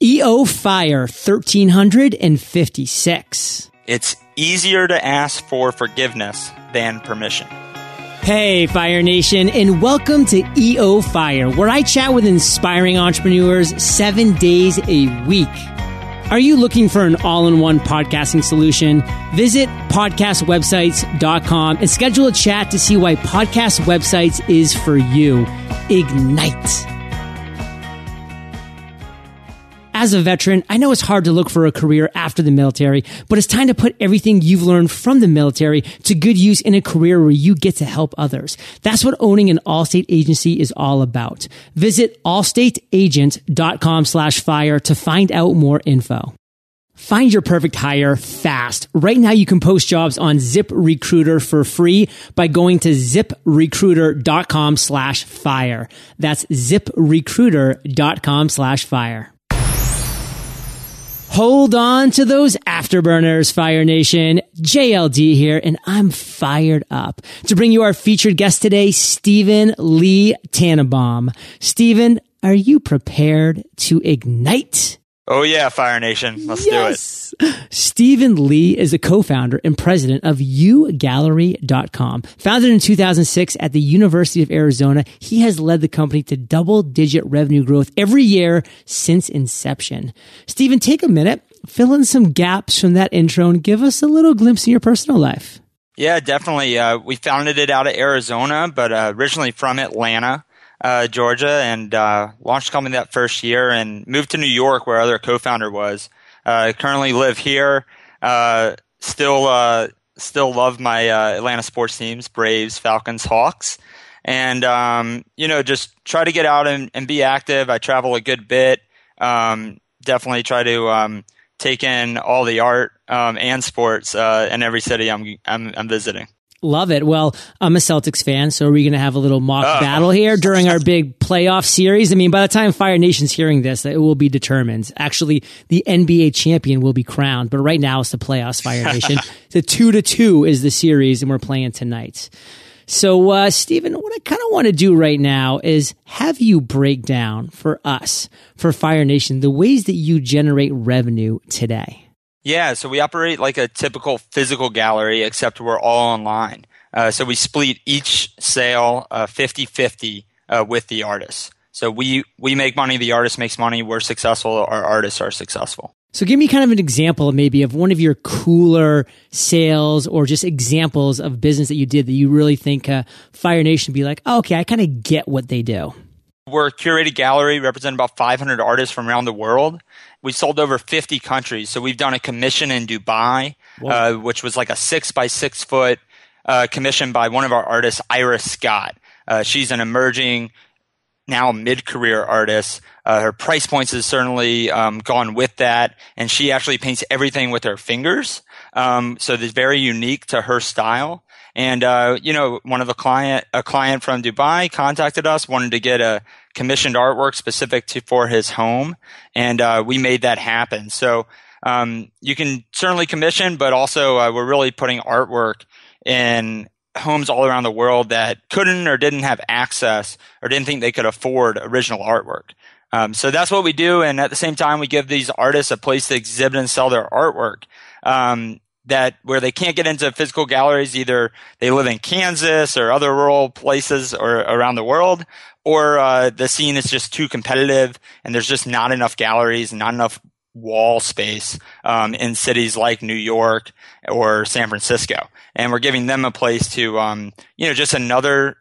EO Fire 1356. It's easier to ask for forgiveness than permission. Hey, Fire Nation, and welcome to EO Fire, where I chat with inspiring entrepreneurs seven days a week. Are you looking for an all in one podcasting solution? Visit podcastwebsites.com and schedule a chat to see why podcast websites is for you. Ignite. As a veteran, I know it's hard to look for a career after the military, but it's time to put everything you've learned from the military to good use in a career where you get to help others. That's what owning an Allstate agency is all about. Visit allstateagent.com slash fire to find out more info. Find your perfect hire fast. Right now you can post jobs on Zip Recruiter for free by going to ziprecruiter.com slash fire. That's ziprecruiter.com slash fire. Hold on to those afterburners, Fire Nation. JLD here, and I'm fired up to bring you our featured guest today, Stephen Lee Tanenbaum. Stephen, are you prepared to ignite? Oh yeah, Fire Nation. Let's yes. do it. Stephen Lee is a co-founder and president of ugallery.com. Founded in 2006 at the University of Arizona, he has led the company to double digit revenue growth every year since inception. Stephen, take a minute, fill in some gaps from that intro and give us a little glimpse of your personal life. Yeah, definitely. Uh, we founded it out of Arizona, but uh, originally from Atlanta uh, Georgia, and uh, launched the company that first year, and moved to New York where other co-founder was. Uh, currently live here. Uh, still, uh, still love my uh, Atlanta sports teams: Braves, Falcons, Hawks, and um, you know, just try to get out and, and, be active. I travel a good bit. Um, definitely try to um, take in all the art um, and sports in every city I'm, I'm, I'm visiting. Love it. Well, I'm a Celtics fan, so are we going to have a little mock uh, battle here during our big playoff series? I mean, by the time Fire Nation's hearing this, it will be determined. Actually, the NBA champion will be crowned, but right now it's the playoffs, Fire Nation. the two to two is the series, and we're playing tonight. So, uh, Stephen, what I kind of want to do right now is have you break down for us, for Fire Nation, the ways that you generate revenue today. Yeah, so we operate like a typical physical gallery, except we're all online. Uh, so we split each sale uh, 50 50 uh, with the artist. So we, we make money, the artist makes money, we're successful, our artists are successful. So give me kind of an example maybe of one of your cooler sales or just examples of business that you did that you really think uh, Fire Nation be like, oh, okay, I kind of get what they do. We're a curated gallery representing about 500 artists from around the world. We sold over 50 countries. So we've done a commission in Dubai, uh, which was like a six by six foot uh, commission by one of our artists, Iris Scott. Uh, she's an emerging, now mid career artist. Uh, her price points has certainly um, gone with that. And she actually paints everything with her fingers. Um, so it's very unique to her style. And uh, you know, one of the client, a client from Dubai, contacted us, wanted to get a commissioned artwork specific to for his home, and uh, we made that happen. So um, you can certainly commission, but also uh, we're really putting artwork in homes all around the world that couldn't or didn't have access or didn't think they could afford original artwork. Um, so that's what we do, and at the same time, we give these artists a place to exhibit and sell their artwork. Um, that where they can't get into physical galleries, either they live in Kansas or other rural places or around the world, or uh, the scene is just too competitive and there's just not enough galleries, not enough wall space um, in cities like New York or San Francisco, and we're giving them a place to, um, you know, just another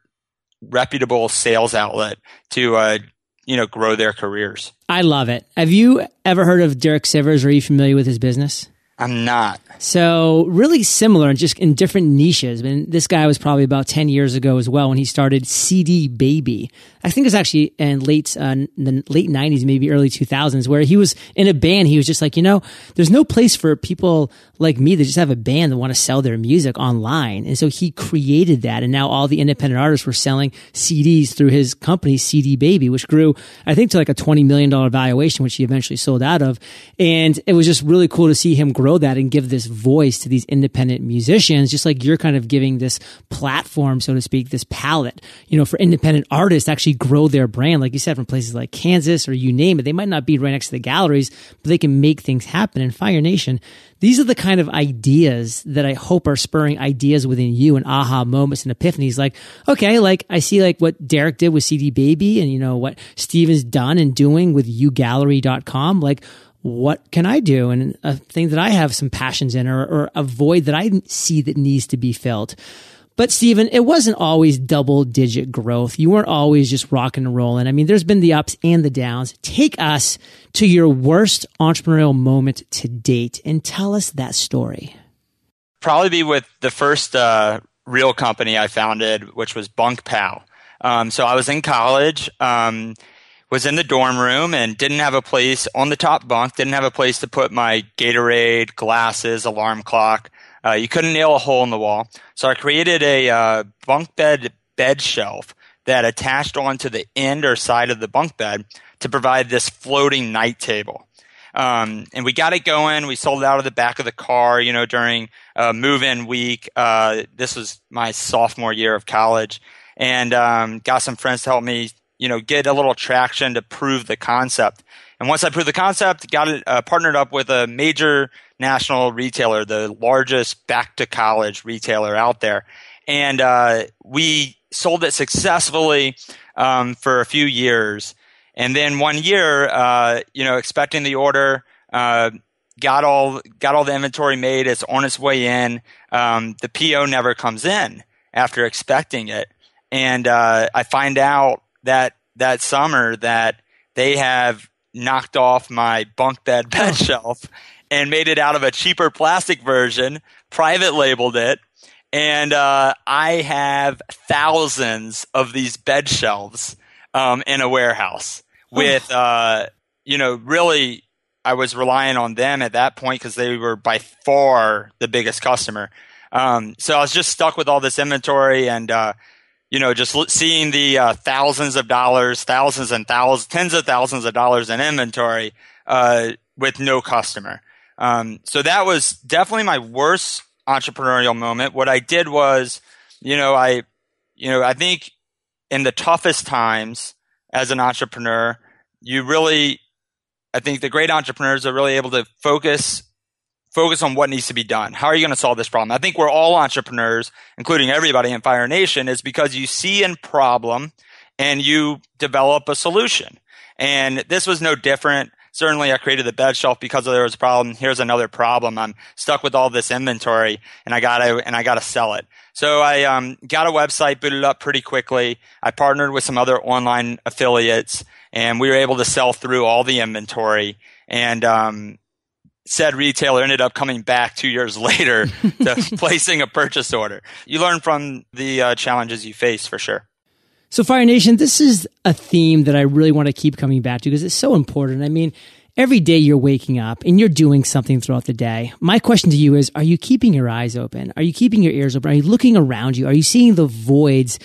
reputable sales outlet to uh, you know grow their careers. I love it. Have you ever heard of Derek Sivers? Are you familiar with his business? I'm not. So really similar and just in different niches. I mean, this guy was probably about 10 years ago as well when he started CD Baby. I think it was actually in late, uh, the late 90s, maybe early 2000s where he was in a band. He was just like, you know, there's no place for people like me that just have a band that want to sell their music online. And so he created that. And now all the independent artists were selling CDs through his company, CD Baby, which grew, I think to like a $20 million valuation, which he eventually sold out of. And it was just really cool to see him grow that and give this voice to these independent musicians, just like you're kind of giving this platform, so to speak, this palette, you know, for independent artists to actually grow their brand, like you said, from places like Kansas or you name it. They might not be right next to the galleries, but they can make things happen. And Fire Nation, these are the kind of ideas that I hope are spurring ideas within you and aha moments and epiphanies. Like, okay, like I see like what Derek did with CD Baby and you know what Stephen's done and doing with ugallery.com. Like, what can I do? And a thing that I have some passions in or, or a void that I see that needs to be filled. But Stephen, it wasn't always double digit growth. You weren't always just rocking and rolling. I mean, there's been the ups and the downs. Take us to your worst entrepreneurial moment to date and tell us that story. Probably be with the first uh, real company I founded, which was Bunk Pal. Um, so I was in college, um, was in the dorm room, and didn't have a place on the top bunk. Didn't have a place to put my Gatorade, glasses, alarm clock. Uh, you couldn't nail a hole in the wall. So I created a uh, bunk bed bed shelf that attached onto the end or side of the bunk bed to provide this floating night table. Um, and we got it going. We sold out of the back of the car, you know, during uh, move-in week. Uh, this was my sophomore year of college, and um, got some friends to help me, you know, get a little traction to prove the concept. And once I proved the concept, got it uh, partnered up with a major national retailer, the largest back to college retailer out there. And uh, we sold it successfully um, for a few years. And then one year, uh, you know, expecting the order, uh, got all got all the inventory made. It's on its way in. Um, the PO never comes in after expecting it, and uh, I find out that that summer that they have knocked off my bunk bed bed shelf and made it out of a cheaper plastic version, private labeled it. And uh, I have thousands of these bed shelves um, in a warehouse with, uh, you know, really, I was relying on them at that point because they were by far the biggest customer. Um, so I was just stuck with all this inventory and, uh, you know, just seeing the uh, thousands of dollars, thousands and thousands, tens of thousands of dollars in inventory uh, with no customer. Um, so that was definitely my worst entrepreneurial moment. What I did was, you know, I, you know, I think in the toughest times as an entrepreneur, you really, I think the great entrepreneurs are really able to focus focus on what needs to be done. How are you going to solve this problem? I think we're all entrepreneurs, including everybody in Fire Nation, is because you see a problem and you develop a solution. And this was no different certainly I created the bed shelf because there was a problem. Here's another problem. I'm stuck with all this inventory and I gotta, and I gotta sell it. So I um, got a website, booted up pretty quickly. I partnered with some other online affiliates and we were able to sell through all the inventory and, um, said retailer ended up coming back two years later to placing a purchase order. You learn from the uh, challenges you face for sure. So, Fire Nation, this is a theme that I really want to keep coming back to because it's so important. I mean, every day you're waking up and you're doing something throughout the day. My question to you is Are you keeping your eyes open? Are you keeping your ears open? Are you looking around you? Are you seeing the voids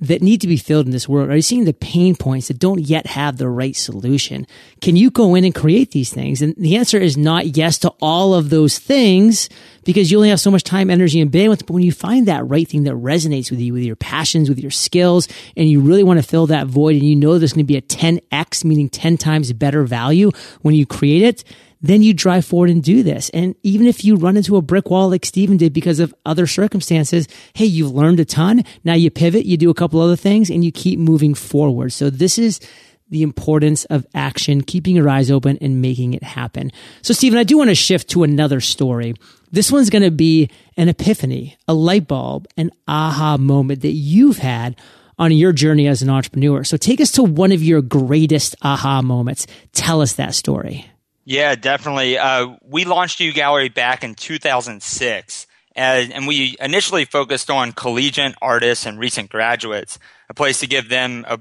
that need to be filled in this world? Are you seeing the pain points that don't yet have the right solution? Can you go in and create these things? And the answer is not yes to all of those things because you only have so much time, energy, and bandwidth. But when you find that right thing that resonates with you, with your passions, with your skills, and you really want to fill that void and you know there's going to be a 10x, meaning 10 times better value when you create it, then you drive forward and do this. And even if you run into a brick wall like Stephen did because of other circumstances, hey, you've learned a ton. Now you pivot, you do a couple other things and you keep moving forward. So this is the importance of action, keeping your eyes open and making it happen. So Stephen, I do want to shift to another story. This one's going to be an epiphany, a light bulb, an aha moment that you've had on your journey as an entrepreneur. So take us to one of your greatest aha moments. Tell us that story. Yeah, definitely. Uh, we launched U Gallery back in 2006, and, and, we initially focused on collegiate artists and recent graduates, a place to give them a,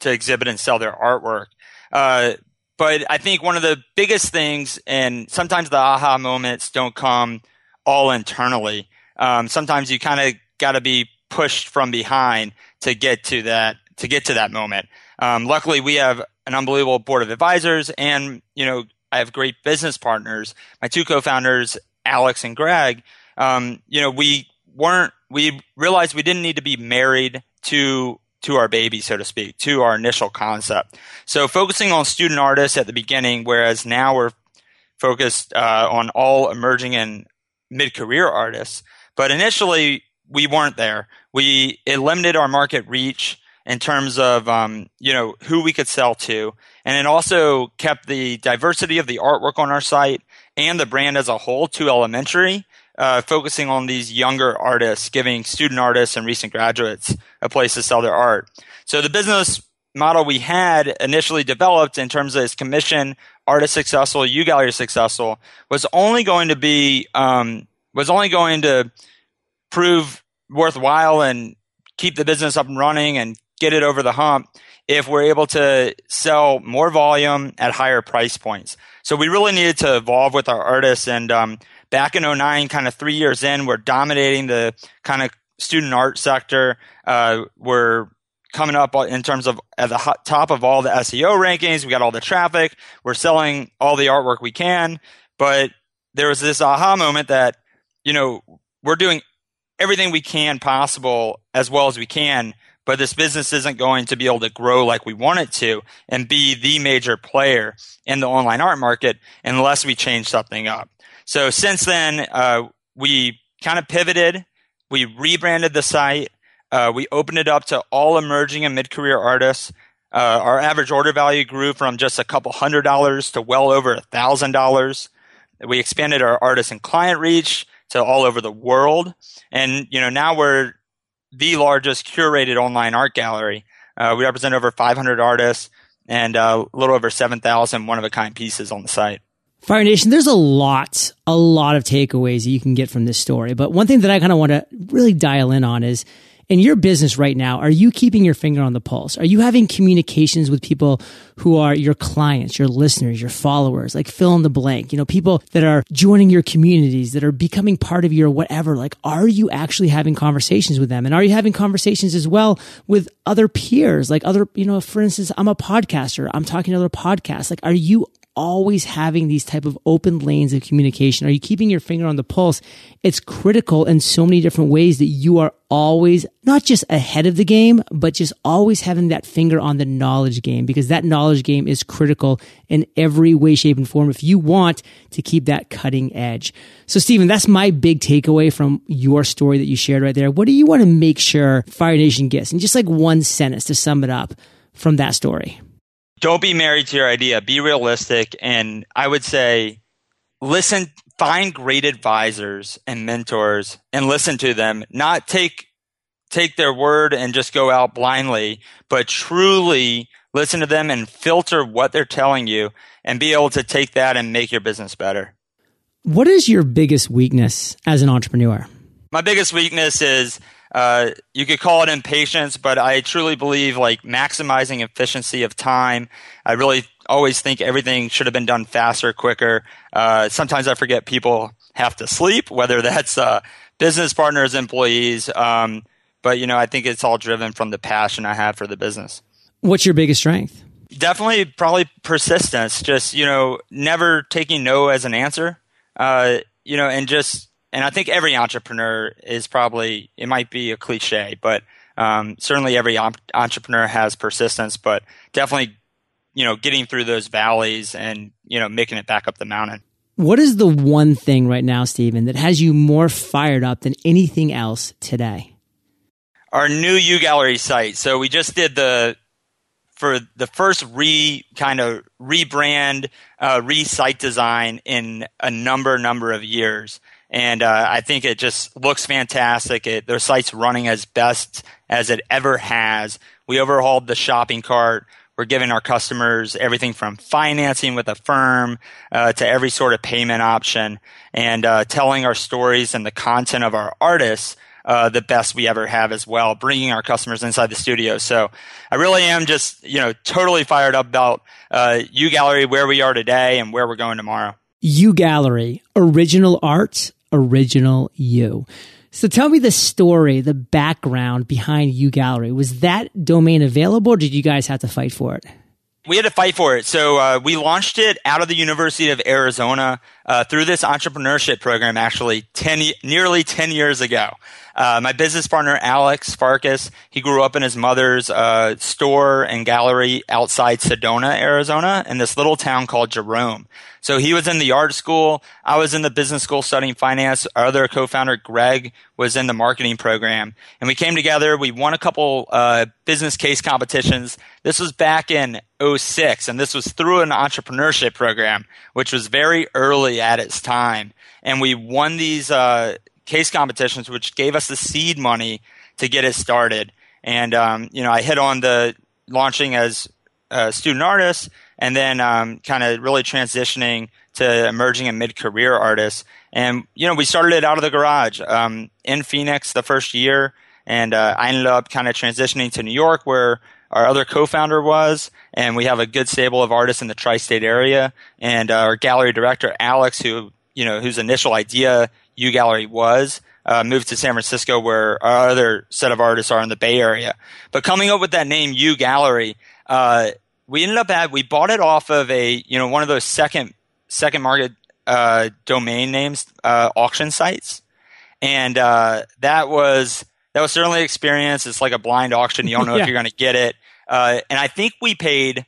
to exhibit and sell their artwork. Uh, but I think one of the biggest things, and sometimes the aha moments don't come all internally. Um, sometimes you kind of got to be pushed from behind to get to that to get to that moment. Um, luckily, we have an unbelievable board of advisors and you know I have great business partners. My two co-founders, Alex and Greg, um, you know, we weren't, we realized we didn't need to be married to to our baby, so to speak, to our initial concept. So focusing on student artists at the beginning, whereas now we're focused uh, on all emerging and mid-career artists. But initially, we weren't there. We it limited our market reach in terms of um, you know who we could sell to, and it also kept the diversity of the artwork on our site and the brand as a whole too elementary. Uh, focusing on these younger artists, giving student artists and recent graduates a place to sell their art. So the business model we had initially developed in terms of its commission, artist successful, U Gallery successful, was only going to be um, was only going to prove worthwhile and keep the business up and running and get it over the hump if we're able to sell more volume at higher price points. So we really needed to evolve with our artists. And um, back in 09, kind of three years in, we're dominating the kind of student art sector. Uh, we're coming up in terms of at the top of all the SEO rankings. We got all the traffic. We're selling all the artwork we can. But there was this aha moment that, you know, we're doing everything we can possible as well as we can, but this business isn't going to be able to grow like we want it to and be the major player in the online art market unless we change something up. So since then, uh, we kind of pivoted. We rebranded the site. Uh, we opened it up to all emerging and mid-career artists. Uh, our average order value grew from just a couple hundred dollars to well over a thousand dollars. We expanded our artist and client reach to all over the world. And, you know, now we're the largest curated online art gallery. Uh, we represent over 500 artists and uh, a little over 7,000 one of a kind pieces on the site. Fire Nation, there's a lot, a lot of takeaways that you can get from this story. But one thing that I kind of want to really dial in on is in your business right now, are you keeping your finger on the pulse? Are you having communications with people who are your clients, your listeners, your followers, like fill in the blank, you know, people that are joining your communities, that are becoming part of your whatever? Like, are you actually having conversations with them? And are you having conversations as well with other peers? Like other, you know, for instance, I'm a podcaster. I'm talking to other podcasts. Like, are you always having these type of open lanes of communication? Are you keeping your finger on the pulse? It's critical in so many different ways that you are always not just ahead of the game, but just always having that finger on the knowledge game because that knowledge game is critical in every way, shape, and form if you want to keep that cutting edge. So, Stephen, that's my big takeaway from your story that you shared right there. What do you want to make sure Fire Nation gets? And just like one sentence to sum it up from that story don't be married to your idea. Be realistic. And I would say, listen, find great advisors and mentors and listen to them. Not take, take their word and just go out blindly, but truly listen to them and filter what they're telling you and be able to take that and make your business better. What is your biggest weakness as an entrepreneur? My biggest weakness is uh, you could call it impatience, but I truly believe like maximizing efficiency of time. I really always think everything should have been done faster, quicker. Uh, sometimes I forget people have to sleep, whether that's uh, business partners, employees. Um, but you know, I think it's all driven from the passion I have for the business. What's your biggest strength? Definitely, probably persistence. Just you know, never taking no as an answer. Uh, you know, and just and I think every entrepreneur is probably it might be a cliche, but um, certainly every op- entrepreneur has persistence, but definitely you know getting through those valleys and you know making it back up the mountain. What is the one thing right now, Stephen, that has you more fired up than anything else today? Our new U Gallery site. So we just did the for the first re kind of rebrand, uh, re site design in a number number of years and uh, I think it just looks fantastic. It, their site's running as best as it ever has. We overhauled the shopping cart. We're giving our customers everything from financing with Affirm uh, to every sort of payment option, and uh, telling our stories and the content of our artists uh, the best we ever have as well, bringing our customers inside the studio. So I really am just, you know, totally fired up about uh, U Gallery, where we are today and where we're going tomorrow. U Gallery, original art original you. So tell me the story, the background behind U Gallery. Was that domain available or did you guys have to fight for it? we had to fight for it. So uh, we launched it out of the University of Arizona uh, through this entrepreneurship program, actually, 10, nearly 10 years ago. Uh, my business partner, Alex Farkas, he grew up in his mother's uh, store and gallery outside Sedona, Arizona, in this little town called Jerome. So he was in the art school. I was in the business school studying finance. Our other co-founder, Greg, was in the marketing program. And we came together. We won a couple uh, business case competitions. This was back in 06, and this was through an entrepreneurship program, which was very early at its time. And we won these uh, case competitions, which gave us the seed money to get it started. And um, you know, I hit on the launching as a student artist, and then um, kind of really transitioning to emerging and mid-career artists. And you know, we started it out of the garage um, in Phoenix the first year, and uh, I ended up kind of transitioning to New York, where our other co-founder was, and we have a good stable of artists in the tri-state area. And uh, our gallery director Alex, who you know, whose initial idea U Gallery was, uh, moved to San Francisco where our other set of artists are in the Bay Area. But coming up with that name, U Gallery, uh, we ended up at, we bought it off of a, you know, one of those second, second market, uh, domain names, uh, auction sites. And, uh, that was, that was certainly an experience. It's like a blind auction. You don't know yeah. if you're going to get it. Uh, and I think we paid,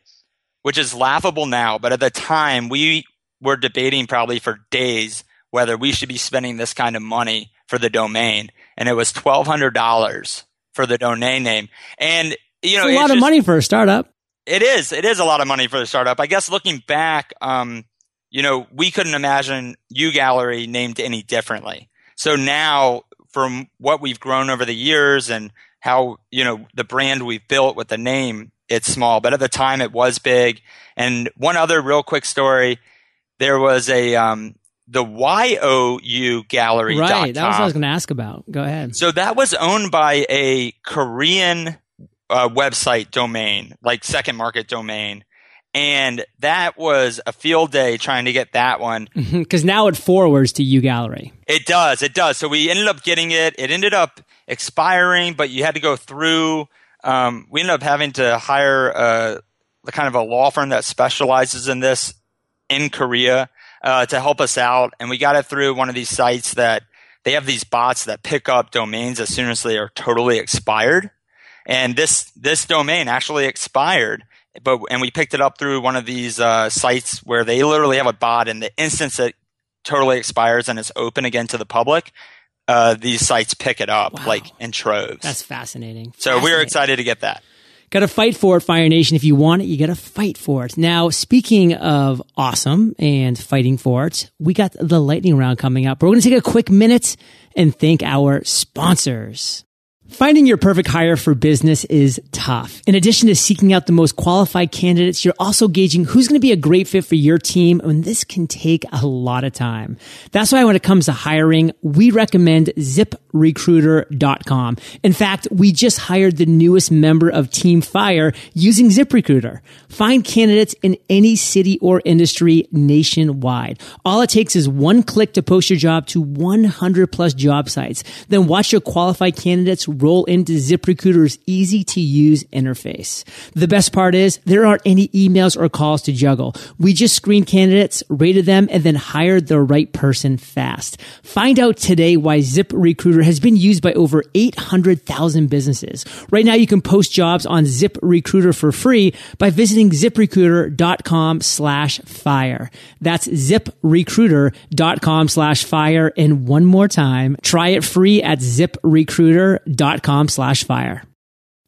which is laughable now, but at the time we were debating probably for days whether we should be spending this kind of money for the domain. And it was $1,200 for the domain name. And, you know, it's a lot of just, money for a startup. It is. It is a lot of money for the startup. I guess looking back, um, you know, we couldn't imagine U Gallery named any differently. So now, from what we've grown over the years and how, you know, the brand we've built with the name, it's small. But at the time, it was big. And one other real quick story there was a um, the YOU gallery. Right. That was what I was going to ask about. Go ahead. So that was owned by a Korean uh, website domain, like second market domain. And that was a field day trying to get that one. Because now it forwards to U Gallery. It does. It does. So we ended up getting it. It ended up expiring, but you had to go through. Um, we ended up having to hire a, a kind of a law firm that specializes in this in Korea uh, to help us out, and we got it through one of these sites that they have these bots that pick up domains as soon as they are totally expired. And this this domain actually expired, but and we picked it up through one of these uh, sites where they literally have a bot, and the instance it totally expires and it's open again to the public, uh, these sites pick it up wow. like in troves. That's fascinating. So fascinating. we were excited to get that. Got to fight for it, Fire Nation. If you want it, you got to fight for it. Now, speaking of awesome and fighting for it, we got the lightning round coming up. But we're going to take a quick minute and thank our sponsors. Finding your perfect hire for business is tough. In addition to seeking out the most qualified candidates, you're also gauging who's going to be a great fit for your team, and this can take a lot of time. That's why when it comes to hiring, we recommend ziprecruiter.com. In fact, we just hired the newest member of Team Fire using ZipRecruiter. Find candidates in any city or industry nationwide. All it takes is one click to post your job to 100 plus job sites. Then watch your qualified candidates roll into ZipRecruiter's easy to use interface. The best part is there aren't any emails or calls to juggle. We just screen candidates, rated them, and then hired the right person fast. Find out today why ZipRecruiter has been used by over 800,000 businesses. Right now you can post jobs on ZipRecruiter for free by visiting ziprecruiter.com slash fire. That's ziprecruiter.com slash fire. And one more time, try it free at ziprecruiter.com com slash fire.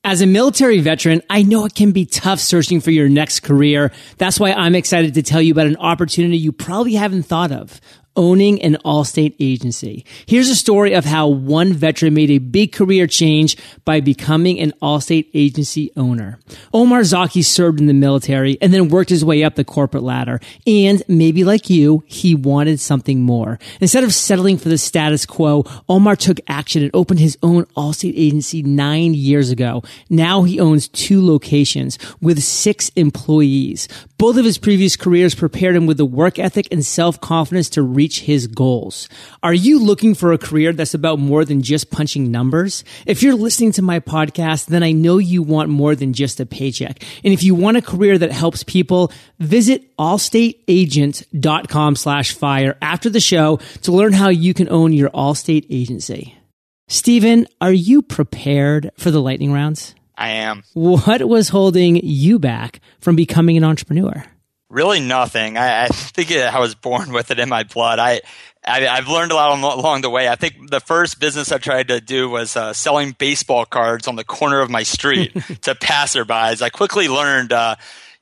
As a military veteran, I know it can be tough searching for your next career. That's why I'm excited to tell you about an opportunity you probably haven't thought of owning an Allstate agency. Here's a story of how one veteran made a big career change by becoming an Allstate agency owner. Omar Zaki served in the military and then worked his way up the corporate ladder. And maybe like you, he wanted something more. Instead of settling for the status quo, Omar took action and opened his own Allstate agency nine years ago. Now he owns two locations with six employees Both of his previous careers prepared him with the work ethic and self-confidence to reach his goals. Are you looking for a career that's about more than just punching numbers? If you're listening to my podcast, then I know you want more than just a paycheck. And if you want a career that helps people, visit allstateagent.com slash fire after the show to learn how you can own your Allstate agency. Stephen, are you prepared for the lightning rounds? I am. What was holding you back from becoming an entrepreneur? Really, nothing. I, I think I was born with it in my blood. I, I have learned a lot along the way. I think the first business I tried to do was uh, selling baseball cards on the corner of my street to passerbys. I quickly learned uh,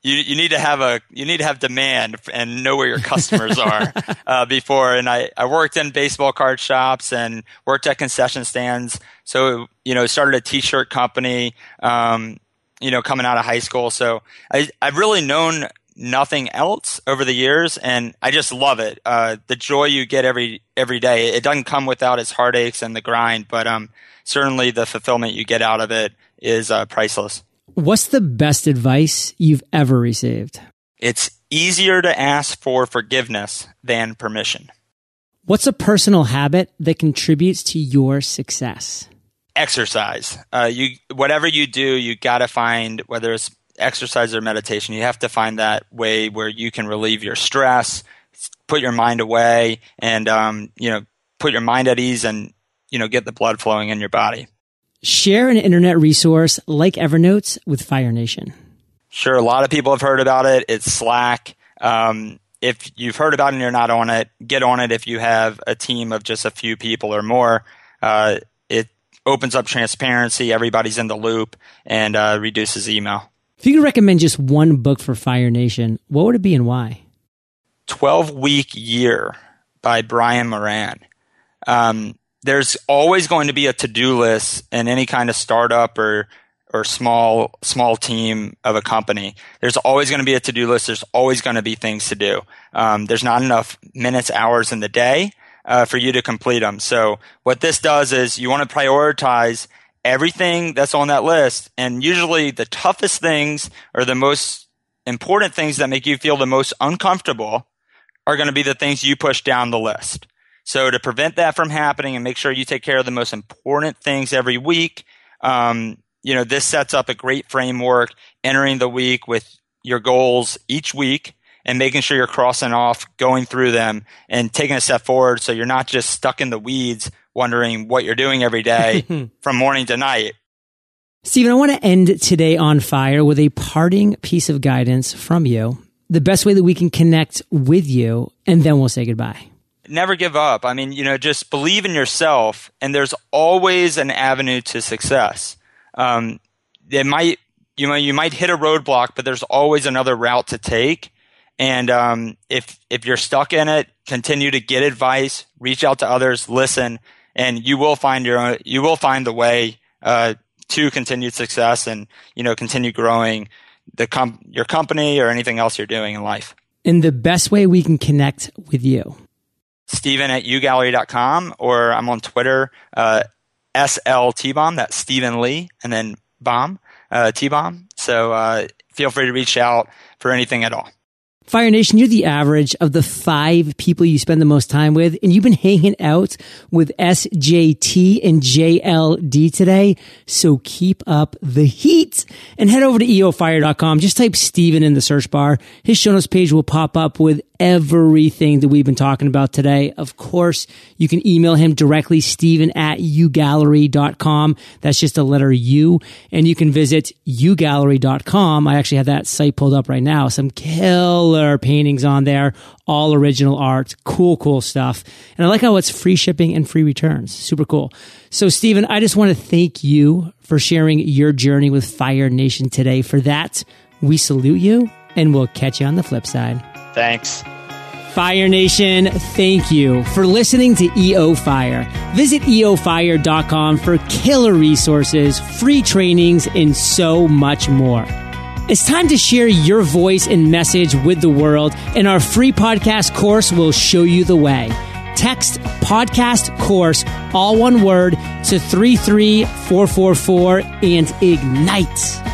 you you need to have a you need to have demand and know where your customers are uh, before. And I I worked in baseball card shops and worked at concession stands. So you know started a T-shirt company. Um, you know coming out of high school. So I I've really known nothing else over the years and I just love it. Uh, the joy you get every every day. It doesn't come without its heartaches and the grind, but um, certainly the fulfillment you get out of it is uh, priceless. What's the best advice you've ever received? It's easier to ask for forgiveness than permission. What's a personal habit that contributes to your success? Exercise. Uh, you whatever you do, you got to find whether it's exercise or meditation. You have to find that way where you can relieve your stress, put your mind away, and um, you know put your mind at ease, and you know get the blood flowing in your body. Share an internet resource like Evernote with Fire Nation. Sure, a lot of people have heard about it. It's Slack. Um, if you've heard about it and you're not on it, get on it if you have a team of just a few people or more. Uh, it opens up transparency, everybody's in the loop, and uh, reduces email. If you could recommend just one book for Fire Nation, what would it be and why? 12 Week Year by Brian Moran. Um, there's always going to be a to-do list in any kind of startup or or small small team of a company. There's always going to be a to-do list. There's always going to be things to do. Um, there's not enough minutes, hours in the day uh, for you to complete them. So what this does is you want to prioritize everything that's on that list, and usually the toughest things or the most important things that make you feel the most uncomfortable are going to be the things you push down the list. So to prevent that from happening and make sure you take care of the most important things every week, um, you know, this sets up a great framework entering the week with your goals each week and making sure you're crossing off, going through them and taking a step forward so you're not just stuck in the weeds wondering what you're doing every day from morning to night. Stephen, I want to end today on fire with a parting piece of guidance from you. The best way that we can connect with you, and then we'll say goodbye never give up. I mean, you know, just believe in yourself, and there's always an avenue to success. Um, it might you know you might hit a roadblock, but there's always another route to take. And um, if if you're stuck in it, continue to get advice, reach out to others, listen, and you will find your own, you will find the way uh, to continued success, and you know continue growing the com- your company or anything else you're doing in life. And the best way we can connect with you Stephen at ugallery.com or I'm on Twitter, uh, SLTBomb. That's Stephen Lee and then bomb, uh, T-bomb. So, uh, feel free to reach out for anything at all. Fire Nation, you're the average of the five people you spend the most time with, and you've been hanging out with SJT and JLD today. So keep up the heat and head over to eofire.com. Just type Stephen in the search bar. His show notes page will pop up with everything that we've been talking about today. Of course, you can email him directly, Stephen at ugallery.com. That's just a letter U. And you can visit ugallery.com. I actually have that site pulled up right now. Some killer paintings on there, all original art, cool, cool stuff. And I like how it's free shipping and free returns. Super cool. So, Stephen, I just want to thank you for sharing your journey with Fire Nation today. For that, we salute you and we'll catch you on the flip side. Thanks. Fire Nation, thank you for listening to EO Fire. Visit eofire.com for killer resources, free trainings, and so much more. It's time to share your voice and message with the world, and our free podcast course will show you the way. Text podcast course, all one word, to 33444 and ignite.